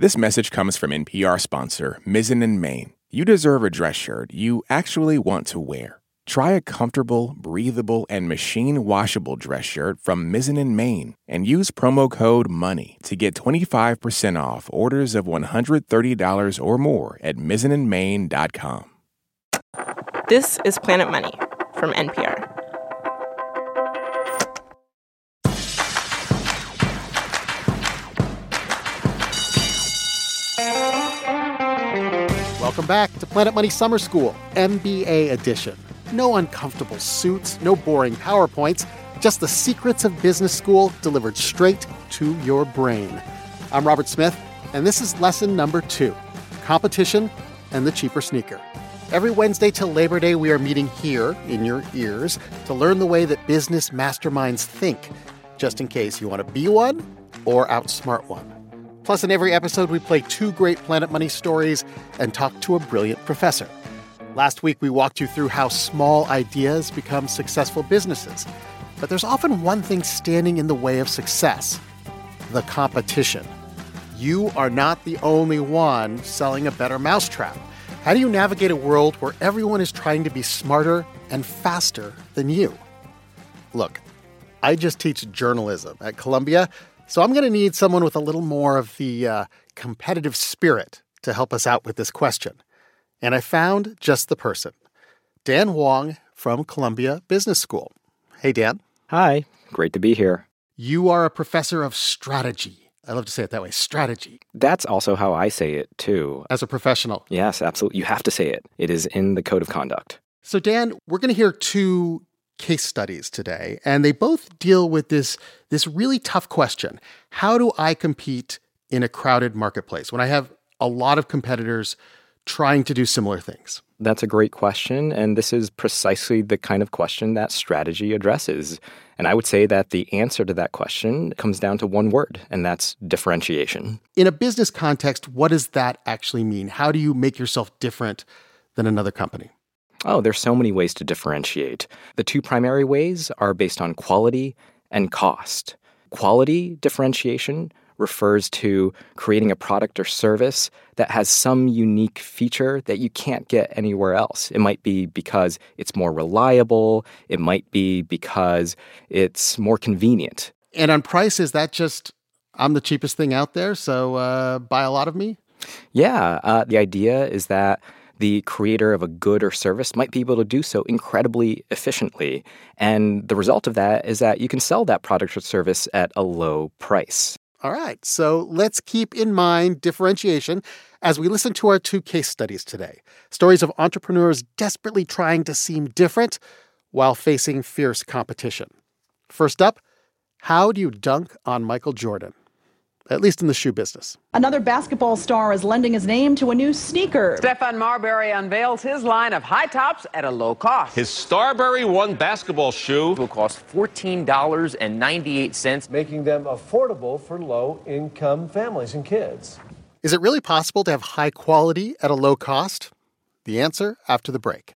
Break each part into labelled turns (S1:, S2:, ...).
S1: This message comes from NPR sponsor Mizzen and Main. You deserve a dress shirt you actually want to wear. Try a comfortable, breathable, and machine washable dress shirt from Mizzen and Main and use promo code MONEY to get 25% off orders of $130 or more at mizzenandmain.com.
S2: This is Planet Money from NPR.
S3: Welcome back to Planet Money Summer School, MBA edition. No uncomfortable suits, no boring PowerPoints, just the secrets of business school delivered straight to your brain. I'm Robert Smith, and this is lesson number two competition and the cheaper sneaker. Every Wednesday till Labor Day, we are meeting here in your ears to learn the way that business masterminds think, just in case you want to be one or outsmart one. Plus, in every episode, we play two great Planet Money stories and talk to a brilliant professor. Last week, we walked you through how small ideas become successful businesses. But there's often one thing standing in the way of success the competition. You are not the only one selling a better mousetrap. How do you navigate a world where everyone is trying to be smarter and faster than you? Look, I just teach journalism at Columbia, so I'm going to need someone with a little more of the uh, competitive spirit to help us out with this question. And I found just the person Dan Wang from Columbia Business School. Hey, Dan.
S4: Hi, great to be here.
S3: You are a professor of strategy. I love to say it that way strategy.
S4: That's also how I say it, too.
S3: As a professional.
S4: Yes, absolutely. You have to say it, it is in the code of conduct.
S3: So, Dan, we're going to hear two case studies today, and they both deal with this, this really tough question How do I compete in a crowded marketplace when I have a lot of competitors trying to do similar things?
S4: That's a great question. And this is precisely the kind of question that strategy addresses. And I would say that the answer to that question comes down to one word, and that's differentiation.
S3: In a business context, what does that actually mean? How do you make yourself different than another company?
S4: Oh, there's so many ways to differentiate. The two primary ways are based on quality and cost. Quality differentiation refers to creating a product or service that has some unique feature that you can't get anywhere else. It might be because it's more reliable, it might be because it's more convenient.
S3: And on price, is that just I'm the cheapest thing out there, so uh, buy a lot of me?
S4: Yeah, uh, the idea is that the creator of a good or service might be able to do so incredibly efficiently. And the result of that is that you can sell that product or service at a low price.
S3: All right, so let's keep in mind differentiation as we listen to our two case studies today stories of entrepreneurs desperately trying to seem different while facing fierce competition. First up, how do you dunk on Michael Jordan? At least in the shoe business.
S5: Another basketball star is lending his name to a new sneaker.
S6: Stephon Marbury unveils his line of high tops at a low cost.
S7: His Starbury One basketball shoe
S8: will cost $14.98,
S9: making them affordable for low income families and kids.
S3: Is it really possible to have high quality at a low cost? The answer after the break.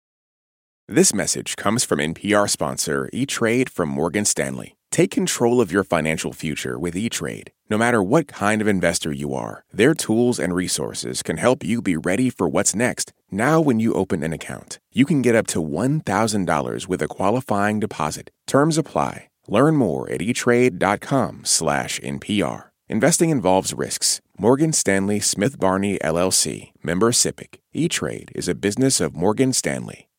S1: This message comes from NPR sponsor E Trade from Morgan Stanley. Take control of your financial future with E Trade. No matter what kind of investor you are, their tools and resources can help you be ready for what's next. Now, when you open an account, you can get up to $1,000 with a qualifying deposit. Terms apply. Learn more at etrade.com/npr. Investing involves risks. Morgan Stanley Smith Barney LLC, member SIPC. E-Trade is a business of Morgan Stanley.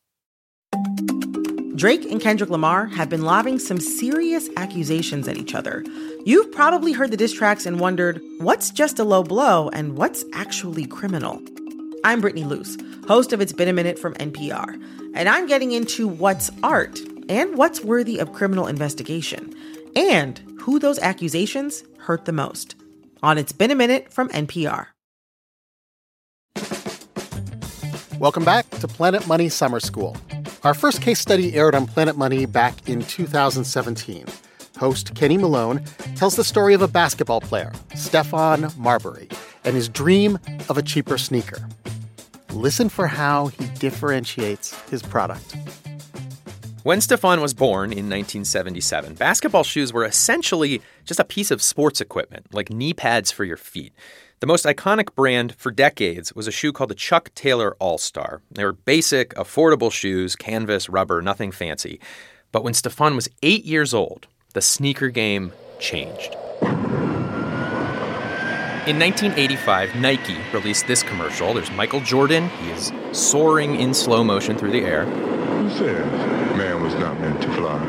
S10: Drake and Kendrick Lamar have been lobbing some serious accusations at each other. You've probably heard the diss tracks and wondered what's just a low blow and what's actually criminal. I'm Brittany Luce, host of It's Been a Minute from NPR, and I'm getting into what's art and what's worthy of criminal investigation, and who those accusations hurt the most. On It's Been a Minute from NPR.
S3: Welcome back to Planet Money Summer School. Our first case study aired on Planet Money back in 2017. Host Kenny Malone tells the story of a basketball player, Stephon Marbury, and his dream of a cheaper sneaker. Listen for how he differentiates his product.
S11: When Stephon was born in 1977, basketball shoes were essentially just a piece of sports equipment, like knee pads for your feet. The most iconic brand for decades was a shoe called the Chuck Taylor All Star. They were basic, affordable shoes, canvas, rubber, nothing fancy. But when Stephon was eight years old, the sneaker game changed. In 1985, Nike released this commercial. There's Michael Jordan. He is soaring in slow motion through the air.
S8: Who says man was not meant to fly?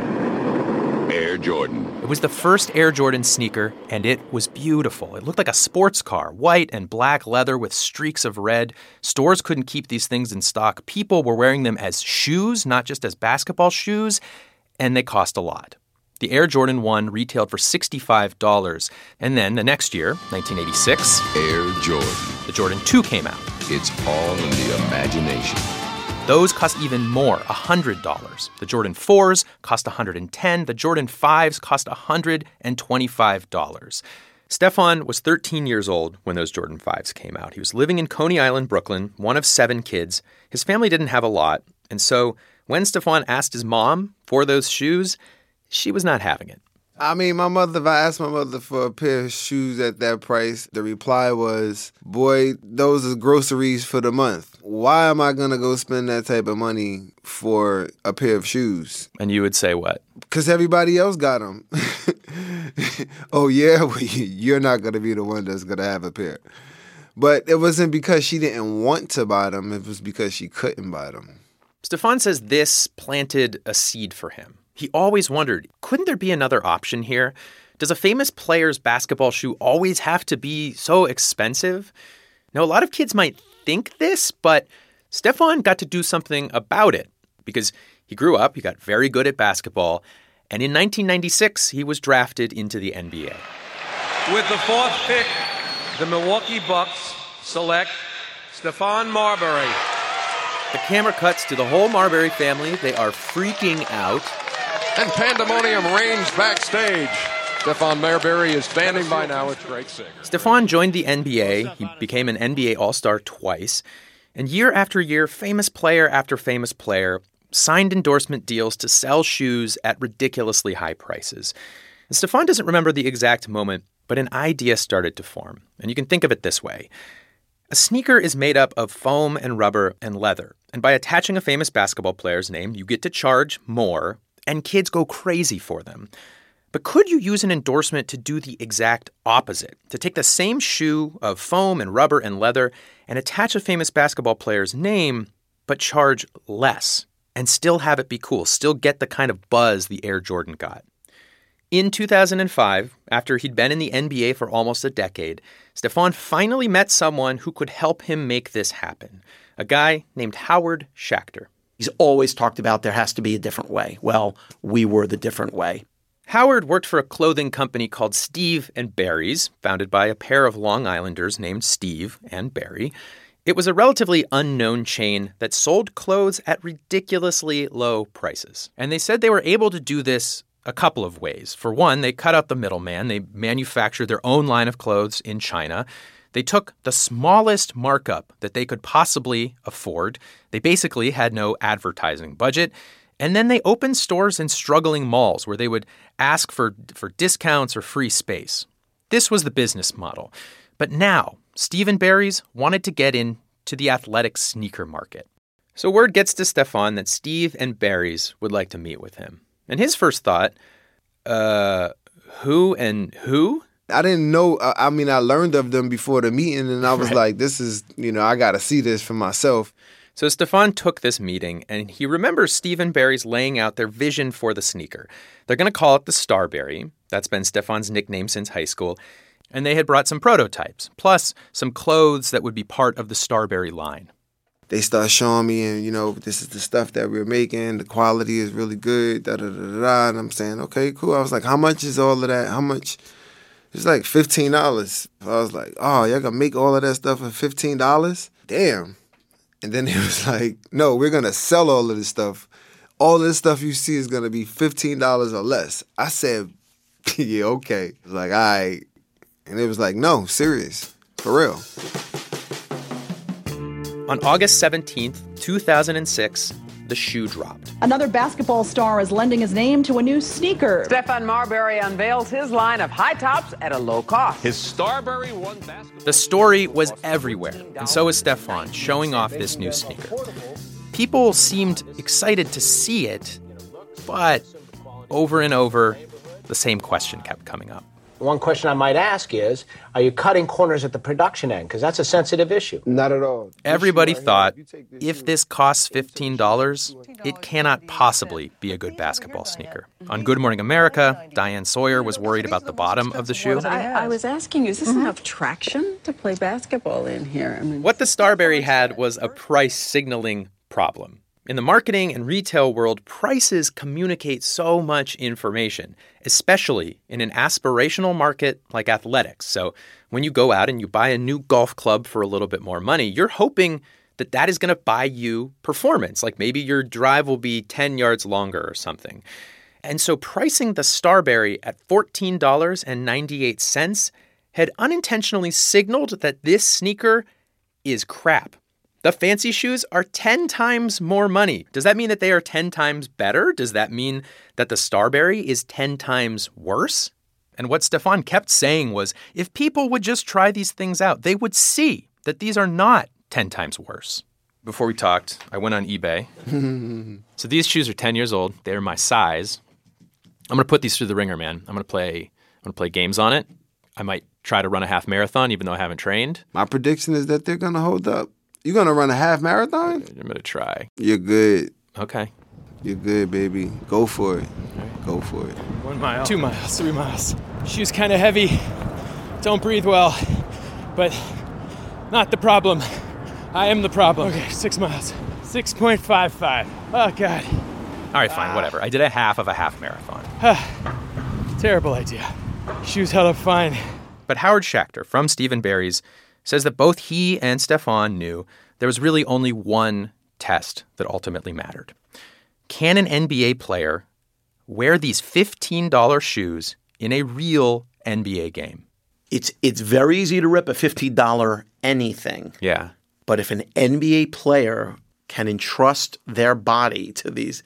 S8: Air Jordan.
S11: It was the first Air Jordan sneaker, and it was beautiful. It looked like a sports car, white and black leather with streaks of red. Stores couldn't keep these things in stock. People were wearing them as shoes, not just as basketball shoes, and they cost a lot. The Air Jordan 1 retailed for $65. And then the next year, 1986,
S8: Air Jordan.
S11: The Jordan 2 came out.
S8: It's all in the imagination.
S11: Those cost even more, $100. The Jordan 4s cost $110. The Jordan 5s cost $125. Stephon was 13 years old when those Jordan 5s came out. He was living in Coney Island, Brooklyn, one of seven kids. His family didn't have a lot, and so when Stephon asked his mom for those shoes, she was not having it.
S12: I mean, my mother, if I asked my mother for a pair of shoes at that price, the reply was, Boy, those are groceries for the month. Why am I going to go spend that type of money for a pair of shoes?
S11: And you would say what?
S12: Because everybody else got them. oh, yeah? Well, you're not going to be the one that's going to have a pair. But it wasn't because she didn't want to buy them, it was because she couldn't buy them.
S11: Stephon says this planted a seed for him. He always wondered couldn't there be another option here? Does a famous player's basketball shoe always have to be so expensive? Now, a lot of kids might think this, but Stephon got to do something about it because he grew up, he got very good at basketball, and in 1996, he was drafted into the NBA.
S7: With the fourth pick, the Milwaukee Bucks select Stephon Marbury.
S11: The camera cuts to the whole Marbury family. They are freaking out
S7: and pandemonium reigns backstage. Stephon Marbury is standing by now with Craig Sager.
S11: Stephon joined the NBA. He became an NBA All Star twice. And year after year, famous player after famous player signed endorsement deals to sell shoes at ridiculously high prices. And Stephon doesn't remember the exact moment, but an idea started to form. And you can think of it this way a sneaker is made up of foam and rubber and leather. And by attaching a famous basketball player's name, you get to charge more and kids go crazy for them. But could you use an endorsement to do the exact opposite? To take the same shoe of foam and rubber and leather and attach a famous basketball player's name, but charge less and still have it be cool, still get the kind of buzz the Air Jordan got. In 2005, after he'd been in the NBA for almost a decade, Stephon finally met someone who could help him make this happen a guy named Howard Schacter.
S13: He's always talked about there has to be a different way. Well, we were the different way.
S11: Howard worked for a clothing company called Steve and Barry's, founded by a pair of Long Islanders named Steve and Barry. It was a relatively unknown chain that sold clothes at ridiculously low prices. And they said they were able to do this a couple of ways. For one, they cut out the middleman. They manufactured their own line of clothes in China. They took the smallest markup that they could possibly afford. They basically had no advertising budget. And then they opened stores in struggling malls where they would ask for, for discounts or free space. This was the business model. But now, Steve Barry's wanted to get into the athletic sneaker market. So word gets to Stephon that Steve and Barry's would like to meet with him. And his first thought, uh, who and who?
S12: I didn't know. I mean, I learned of them before the meeting, and I was right. like, "This is, you know, I got to see this for myself."
S11: So Stephon took this meeting, and he remembers Steve and Barry's laying out their vision for the sneaker. They're going to call it the Starbury. That's been Stephon's nickname since high school. And they had brought some prototypes, plus some clothes that would be part of the Starbury line.
S12: They start showing me, and you know, this is the stuff that we're making. The quality is really good. Da da da da. And I'm saying, okay, cool. I was like, how much is all of that? How much? It's like fifteen dollars. I was like, oh, y'all gonna make all of that stuff for fifteen dollars? Damn. And then he was like, no, we're gonna sell all of this stuff. All this stuff you see is gonna be fifteen dollars or less. I said, yeah, okay. Like, all right. And it was like, no, serious, for real.
S11: On August 17th, 2006, the shoe dropped.
S5: Another basketball star is lending his name to a new sneaker.
S6: Stephon Marbury unveils his line of high tops at a low cost.
S7: His Starbury One basketball.
S11: The story was everywhere, and so was Stephon showing off this new sneaker. People seemed excited to see it, but over and over, the same question kept coming up.
S14: One question I might ask is Are you cutting corners at the production end? Because that's a sensitive issue.
S12: Not at all.
S11: Everybody thought if this costs $15, it cannot possibly be a good basketball sneaker. On Good Morning America, Diane Sawyer was worried about the bottom of the shoe.
S15: I, I was asking you, is this enough traction to play basketball in here? I mean,
S11: What the Starbury had was a price signaling problem. In the marketing and retail world, prices communicate so much information, especially in an aspirational market like athletics. So, when you go out and you buy a new golf club for a little bit more money, you're hoping that that is going to buy you performance. Like maybe your drive will be 10 yards longer or something. And so, pricing the Starbury at $14.98 had unintentionally signaled that this sneaker is crap. The fancy shoes are 10 times more money. Does that mean that they are 10 times better? Does that mean that the Starbury is 10 times worse? And what Stephon kept saying was if people would just try these things out, they would see that these are not 10 times worse. Before we talked, I went on eBay. so these shoes are 10 years old. They're my size. I'm going to put these through the ringer, man. I'm going to play I'm going to play games on it. I might try to run a half marathon even though I haven't trained.
S12: My prediction is that they're gonna hold up. You gonna run a half marathon?
S11: I'm going to try.
S12: You're good.
S11: Okay.
S12: You're good, baby. Go for it. Go for it.
S16: One mile. Two miles. Three miles. Shoes kind of heavy. Don't breathe well. But not the problem. I am the problem. Okay, six miles. 6.55. Oh, God.
S11: All right, fine, whatever. I did a half of a half marathon.
S16: Terrible idea. Shoes held up fine.
S11: But Howard Schachter from Steve & Barry's says that both he and Stephon knew there was really only one test that ultimately mattered. Can an NBA player wear these $15 shoes in a real NBA game?
S13: It's it's very easy to rip a $50 anything.
S11: Yeah.
S13: But if an NBA player can entrust their body to these,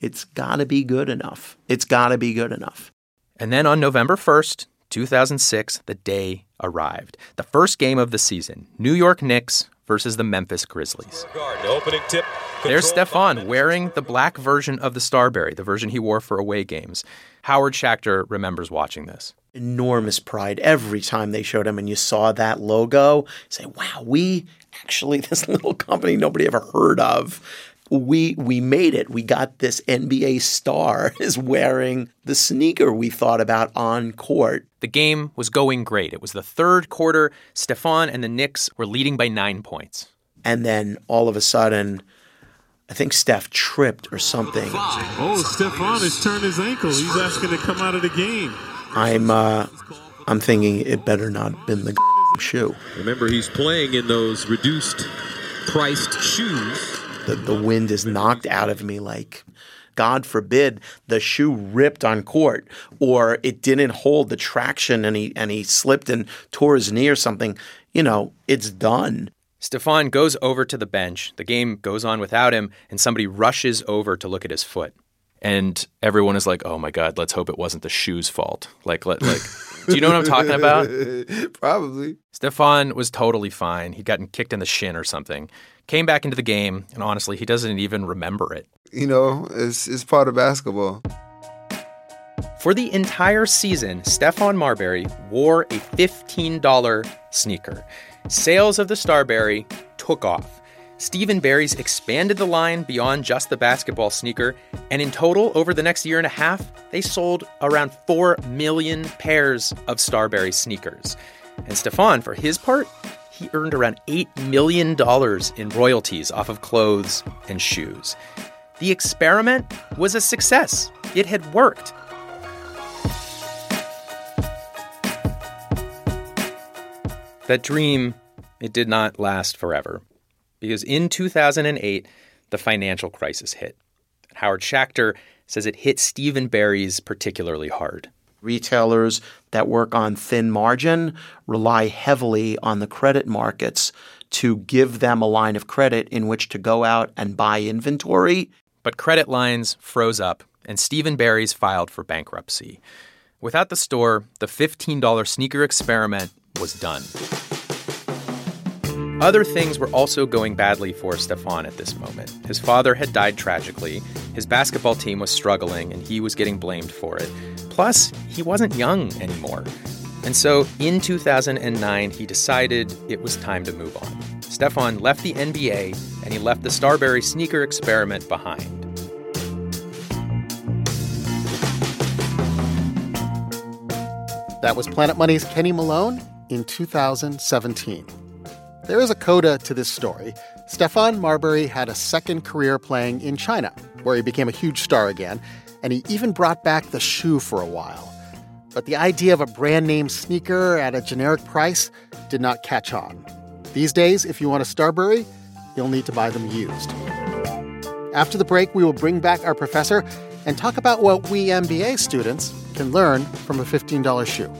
S13: it's got to be good enough. It's got to be good enough.
S11: And then on November 1st, 2006, the day arrived. The first game of the season New York Knicks versus the Memphis Grizzlies.
S17: Opening tip.
S11: There's Stephon wearing the black version of the Starbury, the version he wore for away games. Howard Schachter remembers watching this.
S13: Enormous pride every time they showed him and you saw that logo. Say, wow, we actually, this little company nobody ever heard of, we we made it. We got this NBA star is wearing the sneaker we thought about on court.
S11: The game was going great. It was the third quarter. Stephon and the Knicks were leading by nine points.
S13: And then all of a sudden, I think Steph tripped or something.
S17: Oh, Stephon has turned his ankle. He's asking to come out of the game.
S13: I'm uh, I'm thinking it better not have been the shoe.
S17: Remember, he's playing in those reduced priced shoes.
S13: The, the wind is knocked out of me like God forbid the shoe ripped on court or it didn't hold the traction and he and he slipped and tore his knee or something. You know, it's done.
S11: Stephon goes over to the bench. The game goes on without him, and somebody rushes over to look at his foot. And everyone is like, "Oh my god, let's hope it wasn't the shoe's fault." Like, let, like, do you know what I'm talking about?
S12: Probably.
S11: Stephon was totally fine. He'd gotten kicked in the shin or something. Came back into the game, and honestly, he doesn't even remember it.
S12: You know, it's it's part of basketball.
S11: For the entire season, Stephon Marbury wore a $15 sneaker. Sales of the Starbury took off. Steve & Barry's expanded the line beyond just the basketball sneaker, and in total, over the next year and a half, they sold around 4 million pairs of Starbury sneakers. And Stephon, for his part, he earned around $8 million in royalties off of clothes and shoes. The experiment was a success. It had worked. That dream, it did not last forever. Because in 2008, the financial crisis hit. Howard Schachter says it hit Steve & Barry's particularly hard.
S13: Retailers that work on thin margin rely heavily on the credit markets to give them a line of credit in which to go out and buy inventory.
S11: But credit lines froze up, and Steve & Barry's filed for bankruptcy. Without the store, the $15 sneaker experiment was done. Other things were also going badly for Stephon at this moment. His father had died tragically, his basketball team was struggling, and he was getting blamed for it. Plus, he wasn't young anymore. And so in 2009, he decided it was time to move on. Stephon left the NBA and he left the Starbury sneaker experiment behind.
S3: That was Planet Money's Kenny Malone in 2017. There is a coda to this story. Stephon Marbury had a second career playing in China, where he became a huge star again, and he even brought back the shoe for a while. But the idea of a brand name sneaker at a generic price did not catch on. These days, if you want a Starbury, you'll need to buy them used. After the break, we will bring back our professor and talk about what we MBA students can learn from a $15 shoe.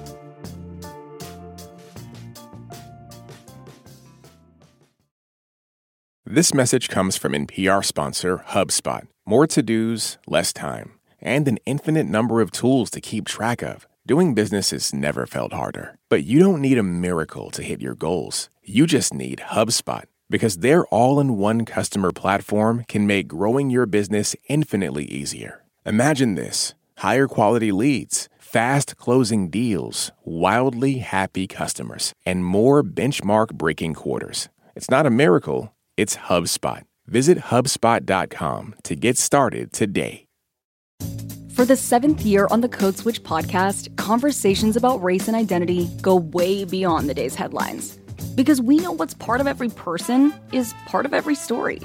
S1: This message comes from NPR sponsor HubSpot. More to dos, less time, and an infinite number of tools to keep track of. Doing business has never felt harder. But you don't need a miracle to hit your goals. You just need HubSpot because their all in one customer platform can make growing your business infinitely easier. Imagine this higher quality leads, fast closing deals, wildly happy customers, and more benchmark breaking quarters. It's not a miracle, it's HubSpot. Visit HubSpot.com to get started today.
S18: For the seventh year on the Code Switch podcast, conversations about race and identity go way beyond the day's headlines. Because we know what's part of every person is part of every story.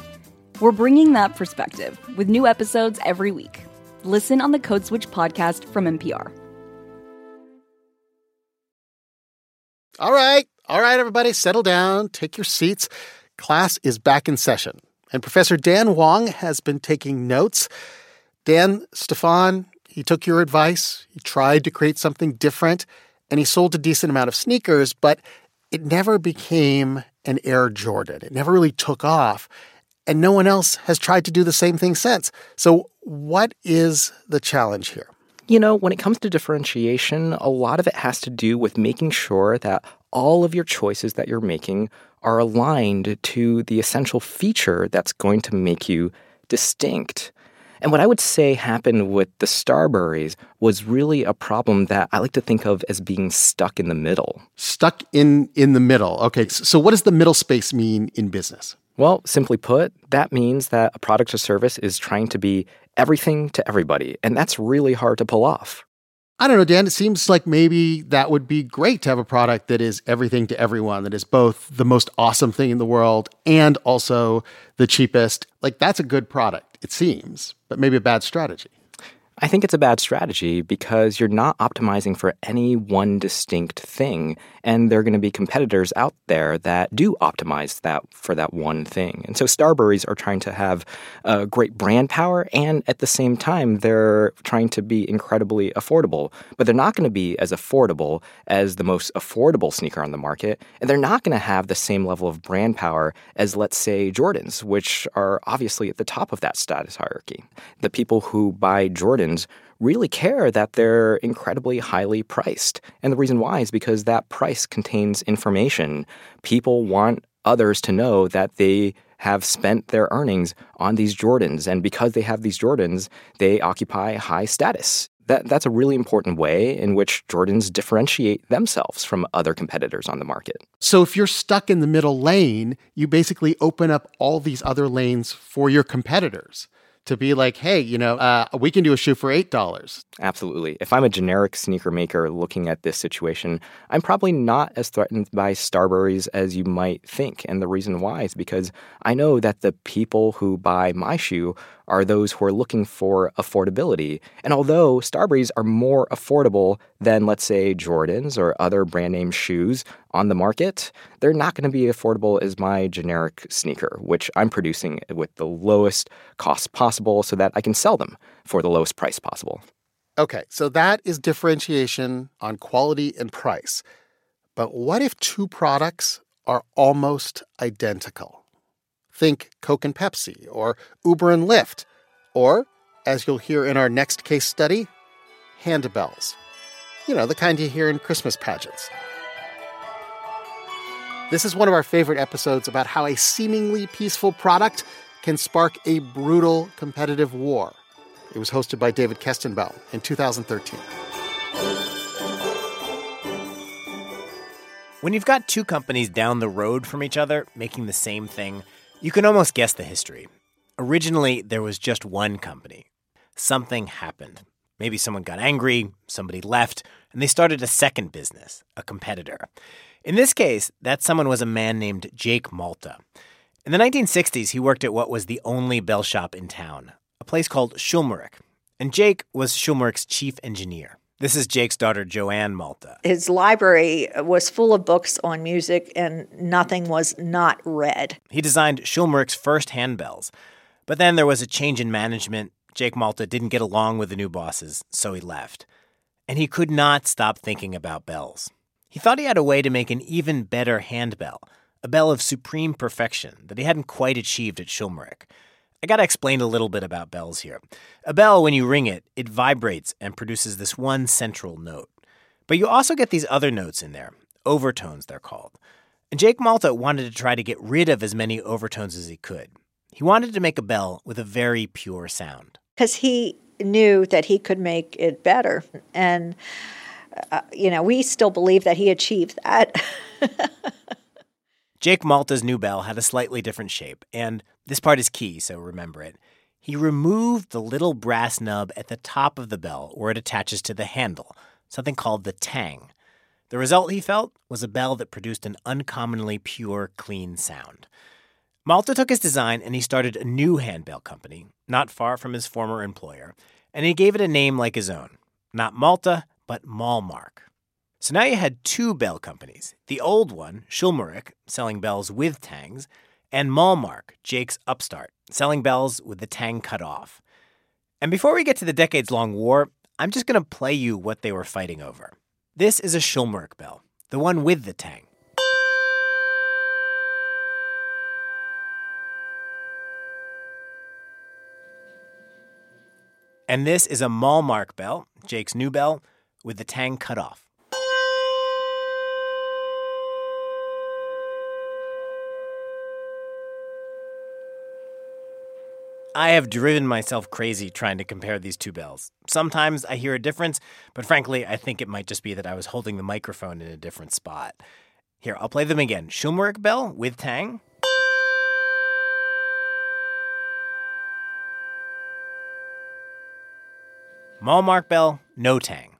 S18: We're bringing that perspective with new episodes every week. Listen on the Code Switch podcast from NPR.
S3: All right, all right, everybody, settle down, take your seats. Class is back in session, and Professor Dan Wang has been taking notes. Dan, Stephon, he took your advice. He tried to create something different, and he sold a decent amount of sneakers, but it never became an Air Jordan. It never really took off, and no one else has tried to do the same thing since. So, what is the challenge here?
S4: You know, when it comes to differentiation, a lot of it has to do with making sure that all of your choices that you're making are aligned to the essential feature that's going to make you distinct. And what I would say happened with the Starburys was really a problem that I like to think of as being stuck in the middle.
S3: Stuck in in the middle. Okay, so what does the middle space mean in business?
S4: Well, simply put, that means that a product or service is trying to be everything to everybody, and that's really hard to pull off.
S3: I don't know, Dan. It seems like maybe that would be great to have a product that is everything to everyone, that is both the most awesome thing in the world and also the cheapest. Like, that's a good product, it seems, but maybe a bad strategy.
S4: I think it's a bad strategy because you're not optimizing for any one distinct thing. And there are going to be competitors out there that do optimize that for that one thing. And so Starburys are trying to have uh, great brand power, and at the same time, they're trying to be incredibly affordable. But they're not going to be as affordable as the most affordable sneaker on the market. And they're not going to have the same level of brand power as, let's say, Jordans, which are obviously at the top of that status hierarchy. The people who buy Jordans really care that they're incredibly highly priced. And the reason why is because that price contains information. People want others to know that they have spent their earnings on these Jordans. And because they have these Jordans, they occupy high status. That, that's a really important way in which Jordans differentiate themselves from other competitors on the market.
S3: So, if you're stuck in the middle lane, you basically open up all these other lanes for your competitors to be like, hey, you know, uh, we can do a shoe for $8.
S4: Absolutely. If I'm a generic sneaker maker looking at this situation, I'm probably not as threatened by Starburys as you might think. And the reason why is because I know that the people who buy my shoe are those who are looking for affordability. And although Starburys are more affordable than, let's say, Jordans or other brand name shoes on the market, they're not going to be affordable as my generic sneaker, which I'm producing with the lowest cost possible so that I can sell them for the lowest price possible.
S3: Okay, so that is differentiation on quality and price. But what if two products are almost identical. Think Coke and Pepsi, or Uber and Lyft, or, as you'll hear in our next case study, handbells. You know, the kind you hear in Christmas pageants. This is one of our favorite episodes about how a seemingly peaceful product can spark a brutal competitive war. It was hosted by David Kestenbaum in 2013.
S19: When you've got two companies down the road from each other making the same thing, you can almost guess the history. Originally, there was just one company. Something happened. Maybe someone got angry, somebody left, and they started a second business, a competitor. In this case, that someone was a man named Jake Malta. In the 1960s, he worked at what was the only bell shop in town, a place called Schulmerich. And Jake was Schulmerich's chief engineer. This is Jake's daughter, Joanne Malta.
S20: His library was full of books on music, and nothing was not read.
S19: He designed Schulmerich's first handbells. But then there was a change in management. Jake Malta didn't get along with the new bosses, so he left. And he could not stop thinking about bells. He thought he had a way to make an even better handbell, a bell of supreme perfection that he hadn't quite achieved at Schulmerich. I gotta explain a little bit about bells here. A bell, when you ring it, it vibrates and produces this one central note. But you also get these other notes in there, overtones they're called. And Jake Malta wanted to try to get rid of as many overtones as he could. He wanted to make a bell with a very pure sound.
S20: Because he knew that he could make it better. And, uh, you know, we still believe that he achieved that.
S19: Jake Malta's new bell had a slightly different shape, and this part is key, so remember it. He removed the little brass nub at the top of the bell where it attaches to the handle, something called the tang. The result, he felt, was a bell that produced an uncommonly pure, clean sound. Malta took his design and he started a new handbell company, not far from his former employer, and he gave it a name like his own. Not Malta, but Malmark. So now you had two bell companies the old one, Schulmerich, selling bells with tangs, and Malmark, Jake's upstart, selling bells with the tang cut off. And before we get to the decades long war, I'm just going to play you what they were fighting over. This is a Schulmerich bell, the one with the tang. And this is a Malmark bell, Jake's new bell, with the tang cut off. I have driven myself crazy trying to compare these two bells. Sometimes I hear a difference, but frankly, I think it might just be that I was holding the microphone in a different spot. Here, I'll play them again. Schulmerich bell with tang. Malmark bell, no tang.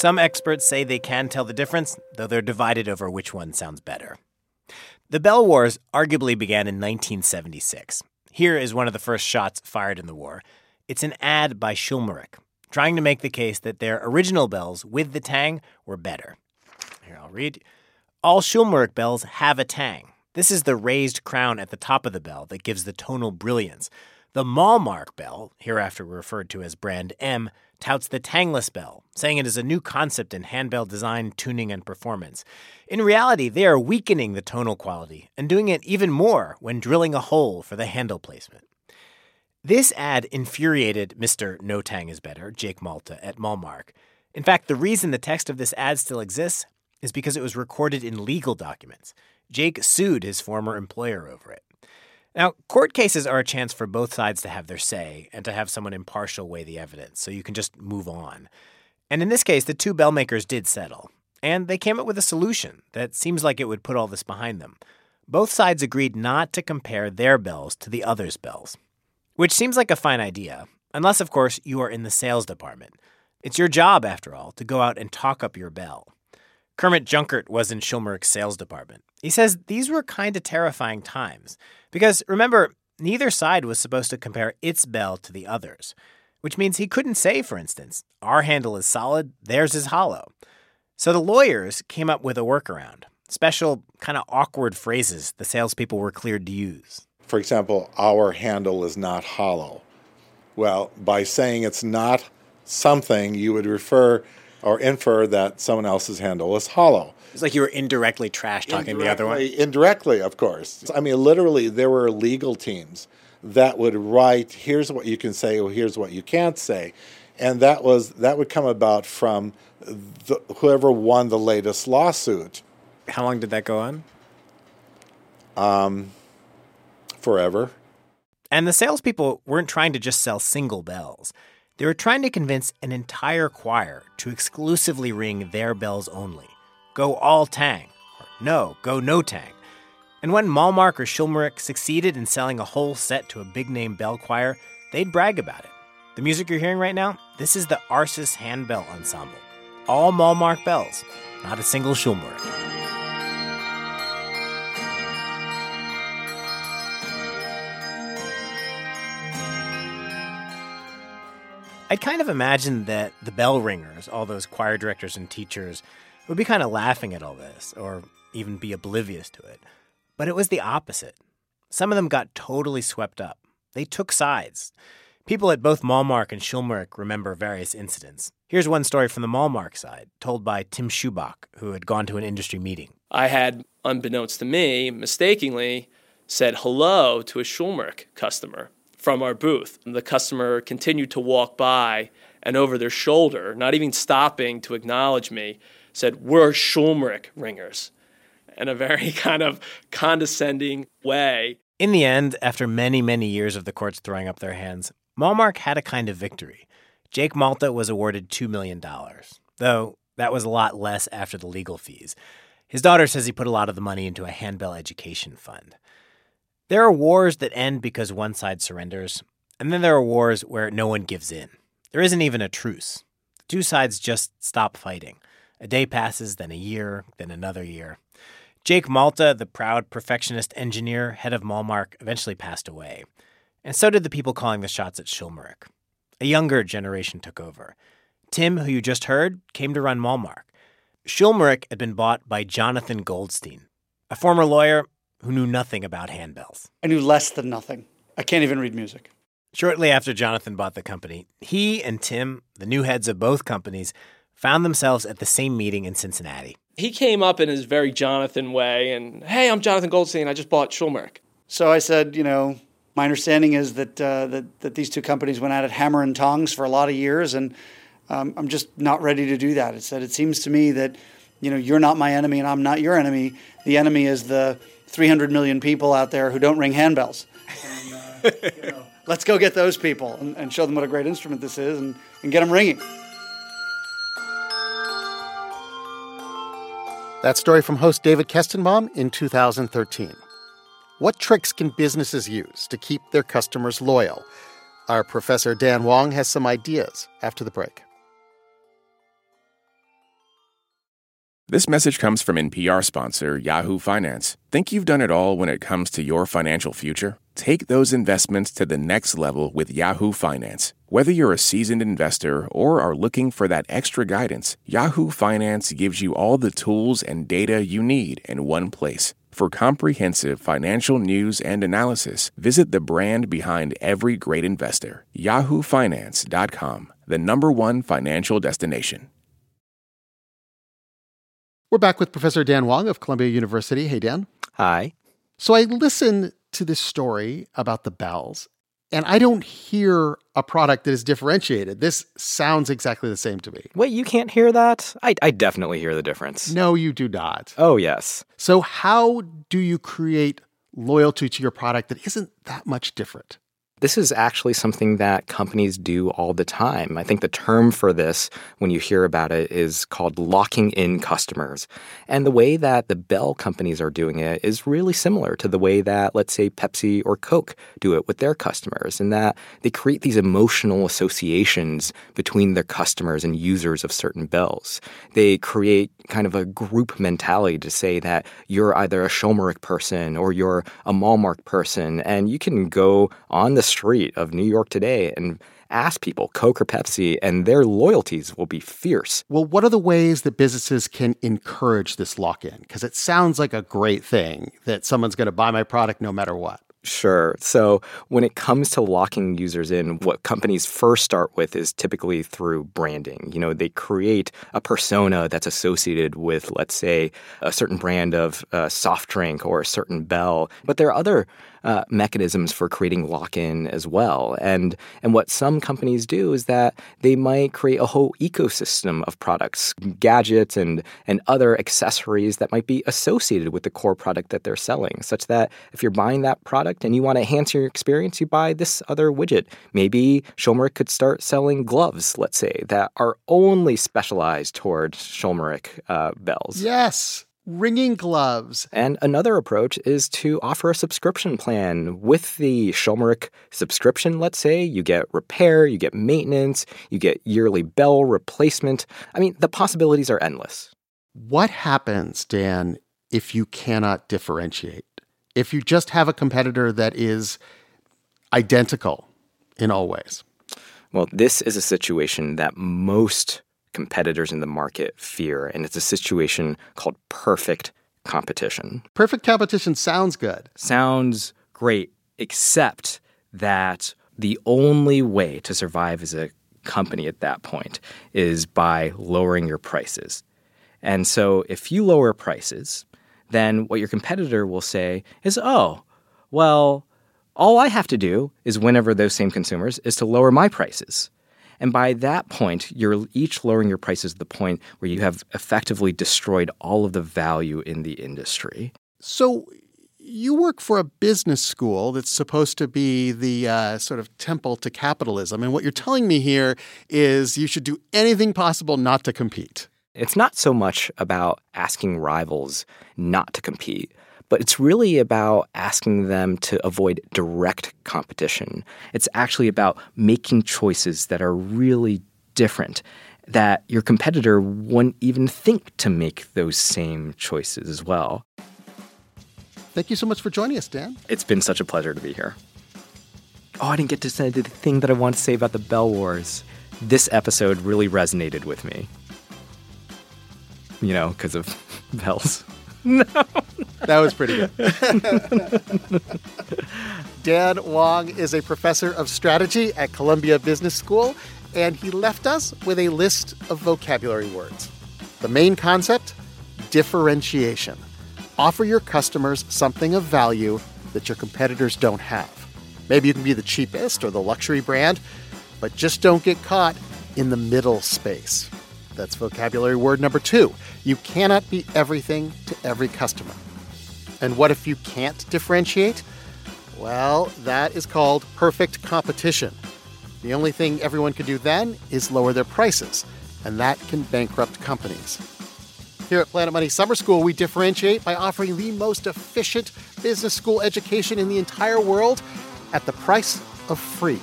S19: Some experts say they can tell the difference, though they're divided over which one sounds better. The Bell Wars arguably began in 1976. Here is one of the first shots fired in the war. It's an ad by Schulmerich, trying to make the case that their original bells with the tang were better. Here, I'll read. All Schulmerich bells have a tang. This is the raised crown at the top of the bell that gives the tonal brilliance. The Malmark bell, hereafter referred to as brand M, touts the tangless bell, saying it is a new concept in handbell design, tuning, and performance. In reality, they are weakening the tonal quality and doing it even more when drilling a hole for the handle placement. This ad infuriated Mr. No Tang is Better, Jake Malta, at Malmark. In fact, the reason the text of this ad still exists is because it was recorded in legal documents. Jake sued his former employer over it. Now, court cases are a chance for both sides to have their say and to have someone impartial weigh the evidence, so you can just move on. And in this case, the two bell makers did settle, and they came up with a solution that seems like it would put all this behind them. Both sides agreed not to compare their bells to the other's bells, which seems like a fine idea, unless, of course, you are in the sales department. It's your job, after all, to go out and talk up your bell. Kermit Junkert was in Schulmerich's sales department. He says these were kind of terrifying times because remember, neither side was supposed to compare its bell to the other's, which means he couldn't say, for instance, our handle is solid, theirs is hollow. So the lawyers came up with a workaround special, kind of awkward phrases the salespeople were cleared to use.
S21: For example, our handle is not hollow. Well, by saying it's not something, you would refer or infer that someone else's handle is hollow.
S19: It's like you were indirectly trash talking the other one.
S21: Indirectly, of course. I mean, literally, there were legal teams that would write, "Here's what you can say," or "Here's what you can't say," and that was that would come about from the, whoever won the latest lawsuit.
S19: How long did that go on?
S21: Um, forever.
S19: And the salespeople weren't trying to just sell single bells. They were trying to convince an entire choir to exclusively ring their bells only. Go all tang. Or no, go no tang. And when Malmark or Schulmerich succeeded in selling a whole set to a big name bell choir, they'd brag about it. The music you're hearing right now, this is the Arsis Handbell Ensemble. All Malmark bells, not a single Schulmerich. I'd kind of imagined that the bell ringers, all those choir directors and teachers, would be kind of laughing at all this or even be oblivious to it. But it was the opposite. Some of them got totally swept up. They took sides. People at both Malmark and Schulmerich remember various incidents. Here's one story from the Malmark side, told by Tim Schubach, who had gone to an industry meeting.
S22: I had, unbeknownst to me, mistakenly said hello to a Schulmerich customer from our booth. And The customer continued to walk by and over their shoulder, not even stopping to acknowledge me, said, We're Schulmerich ringers, in a very kind of condescending way.
S19: In the end, after many, many years of the courts throwing up their hands, Malmark had a kind of victory. Jake Malta was awarded $2 million, though that was a lot less after the legal fees. His daughter says he put a lot of the money into a handbell education fund. There are wars that end because one side surrenders, and then there are wars where no one gives in. There isn't even a truce. The two sides just stop fighting. A day passes, then a year, then another year. Jake Malta, the proud perfectionist engineer, head of Malmark, eventually passed away. And so did the people calling the shots at Schulmerich. A younger generation took over. Tim, who you just heard, came to run Malmark. Schulmerich had been bought by Jonathan Goldstein, a former lawyer who knew nothing about handbells.
S23: I knew less than nothing. I can't even read music.
S19: Shortly after Jonathan bought the company, he and Tim, the new heads of both companies, found themselves at the same meeting in Cincinnati.
S22: He came up in his very Jonathan way and, hey, I'm Jonathan Goldstein. I just bought Schulmerich.
S23: So I said, you know, my understanding is that, uh, that, that these two companies went at it hammer and tongs for a lot of years, and um, I'm just not ready to do that. It said, it seems to me that, you know, you're not my enemy and I'm not your enemy. The enemy is the 300 million people out there who don't ring handbells. And, uh, you know, let's go get those people and, and, show them what a great instrument this is and, and get them ringing.
S3: That story from host David Kestenbaum in 2013. What tricks can businesses use to keep their customers loyal? Our professor Dan Wang has some ideas after the break.
S1: This message comes from NPR sponsor Yahoo Finance. Think you've done it all when it comes to your financial future? Take those investments to the next level with Yahoo Finance. Whether you're a seasoned investor or are looking for that extra guidance, Yahoo Finance gives you all the tools and data you need in one place. For comprehensive financial news and analysis, visit the brand behind every great investor, yahoofinance.com, the number one financial destination.
S3: We're back with Professor Dan Wang of Columbia University. Hey, Dan.
S4: Hi.
S3: So I listened to this story about the bells, and I don't hear a product that is differentiated. This sounds exactly the same to me.
S4: Wait, you can't hear that? I, I definitely hear the difference.
S3: No, you do not.
S4: Oh, yes.
S3: So, how do you create loyalty to your product that isn't that much different?
S4: This is actually something that companies do all the time. I think the term for this, when you hear about it, is called locking in customers. And the way that the Bell companies are doing it is really similar to the way that, let's say, Pepsi or Coke do it with their customers, in that they create these emotional associations between their customers and users of certain bells. They create kind of a group mentality to say that you're either a Schulmerich person or you're a Malmark person, and you can go on the street of New York today and ask people, Coke or Pepsi, and their loyalties will be fierce.
S3: Well, what are the ways that businesses can encourage this lock in? Because it sounds like a great thing that someone's going to buy my product no matter what.
S4: Sure. So when it comes to locking users in, what companies first start with is typically through branding. You know, they create a persona that's associated with, let's say, a certain brand of uh, soft drink or a certain bell. But there are other uh, mechanisms for creating lock-in as well. And and what some companies do is that they might create a whole ecosystem of products, gadgets, and and other accessories that might be associated with the core product that they're selling, such that if you're buying that product and you want to enhance your experience, you buy this other widget. Maybe Schulmerich could start selling gloves, let's say, that are only specialized toward Schulmerich uh, bells.
S3: Yes ringing gloves.
S4: And another approach is to offer a subscription plan. With the Schulmerich subscription, let's say, you get repair, you get maintenance, you get yearly bell replacement. I mean, the possibilities are endless.
S3: What happens, Dan, if you cannot differentiate? If you just have a competitor that is identical in all ways?
S4: Well, this is a situation that most competitors in the market fear, and it's a situation called perfect competition.
S3: Perfect competition sounds good.
S4: Sounds great, except that the only way to survive as a company at that point is by lowering your prices. And so if you lower prices, then what your competitor will say is, oh, well, all I have to do is whenever those same consumers is to lower my prices. And by that point, you're each lowering your prices to the point where you have effectively destroyed all of the value in the industry.
S3: So you work for a business school that's supposed to be the uh, sort of temple to capitalism. And what you're telling me here is you should do anything possible not to compete.
S4: It's not so much about asking rivals not to compete, but it's really about asking them to avoid direct competition. It's actually about making choices that are really different that your competitor wouldn't even think to make those same choices as well.
S3: Thank you so much for joining us, Dan.
S4: It's been such a pleasure to be here. Oh, I didn't get to say the thing that I want to say about the Bell Wars. This episode really resonated with me. You know, because of bells.
S3: no. That was pretty good. Dan Wang is a professor of strategy at Columbia Business School, and he left us with a list of vocabulary words. The main concept differentiation. Offer your customers something of value that your competitors don't have. Maybe you can be the cheapest or the luxury brand, but just don't get caught in the middle space. That's vocabulary word number two. You cannot be everything to every customer. And what if you can't differentiate? Well, that is called perfect competition. The only thing everyone can do then is lower their prices, and that can bankrupt companies. Here at Planet Money Summer School, we differentiate by offering the most efficient business school education in the entire world at the price of free.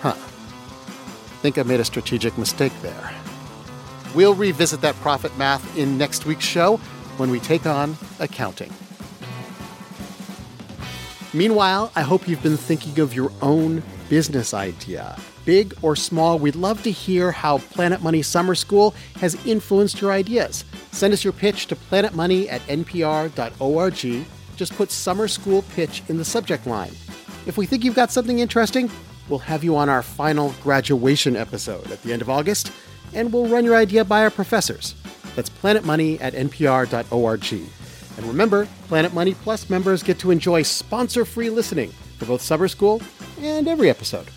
S3: Huh. Think I made a strategic mistake there. We'll revisit that profit math in next week's show when we take on accounting. Meanwhile, I hope you've been thinking of your own business idea. Big or small, we'd love to hear how Planet Money Summer School has influenced your ideas. Send us your pitch to planetmoney at npr.org. Just put Summer School Pitch in the subject line. If we think you've got something interesting, we'll have you on our final graduation episode at the end of August, and we'll run your idea by our professors. That's planetmoney at npr.org. And remember, Planet Money Plus members get to enjoy sponsor free listening for both Summer School and every episode.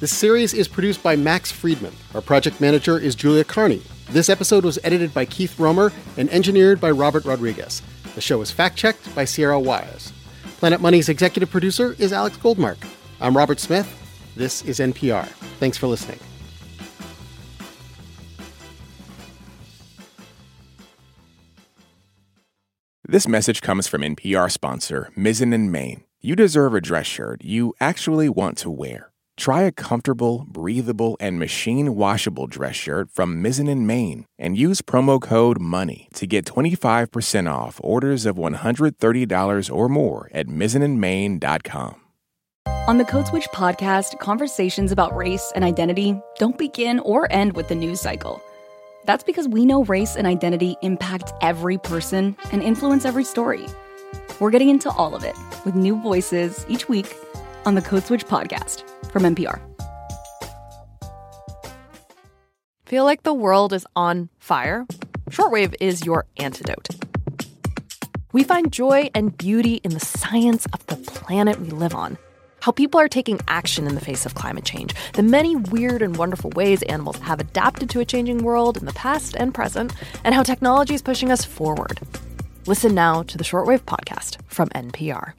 S3: This series is produced by Max Freedman. Our project manager is Julia Carney. This episode was edited by Keith Romer and engineered by Robert Rodriguez. The show was fact checked by Sierra Juarez. Planet Money's executive producer is Alex Goldmark. I'm Robert Smith. This is NPR. Thanks for listening.
S1: This message comes from NPR sponsor Mizzen and Main. You deserve a dress shirt you actually want to wear. Try a comfortable, breathable, and machine washable dress shirt from Mizzen and Main and use promo code MONEY to get 25% off orders of $130 or more at mizzenandmain.com.
S18: On the Code Switch podcast, conversations about race and identity don't begin or end with the news cycle. That's because we know race and identity impact every person and influence every story. We're getting into all of it with new voices each week on the Code Switch podcast from NPR.
S24: Feel like the world is on fire? Shortwave is your antidote. We find joy and beauty in the science of the planet we live on. How people are taking action in the face of climate change, the many weird and wonderful ways animals have adapted to a changing world in the past and present, and how technology is pushing us forward. Listen now to the Shortwave Podcast from NPR.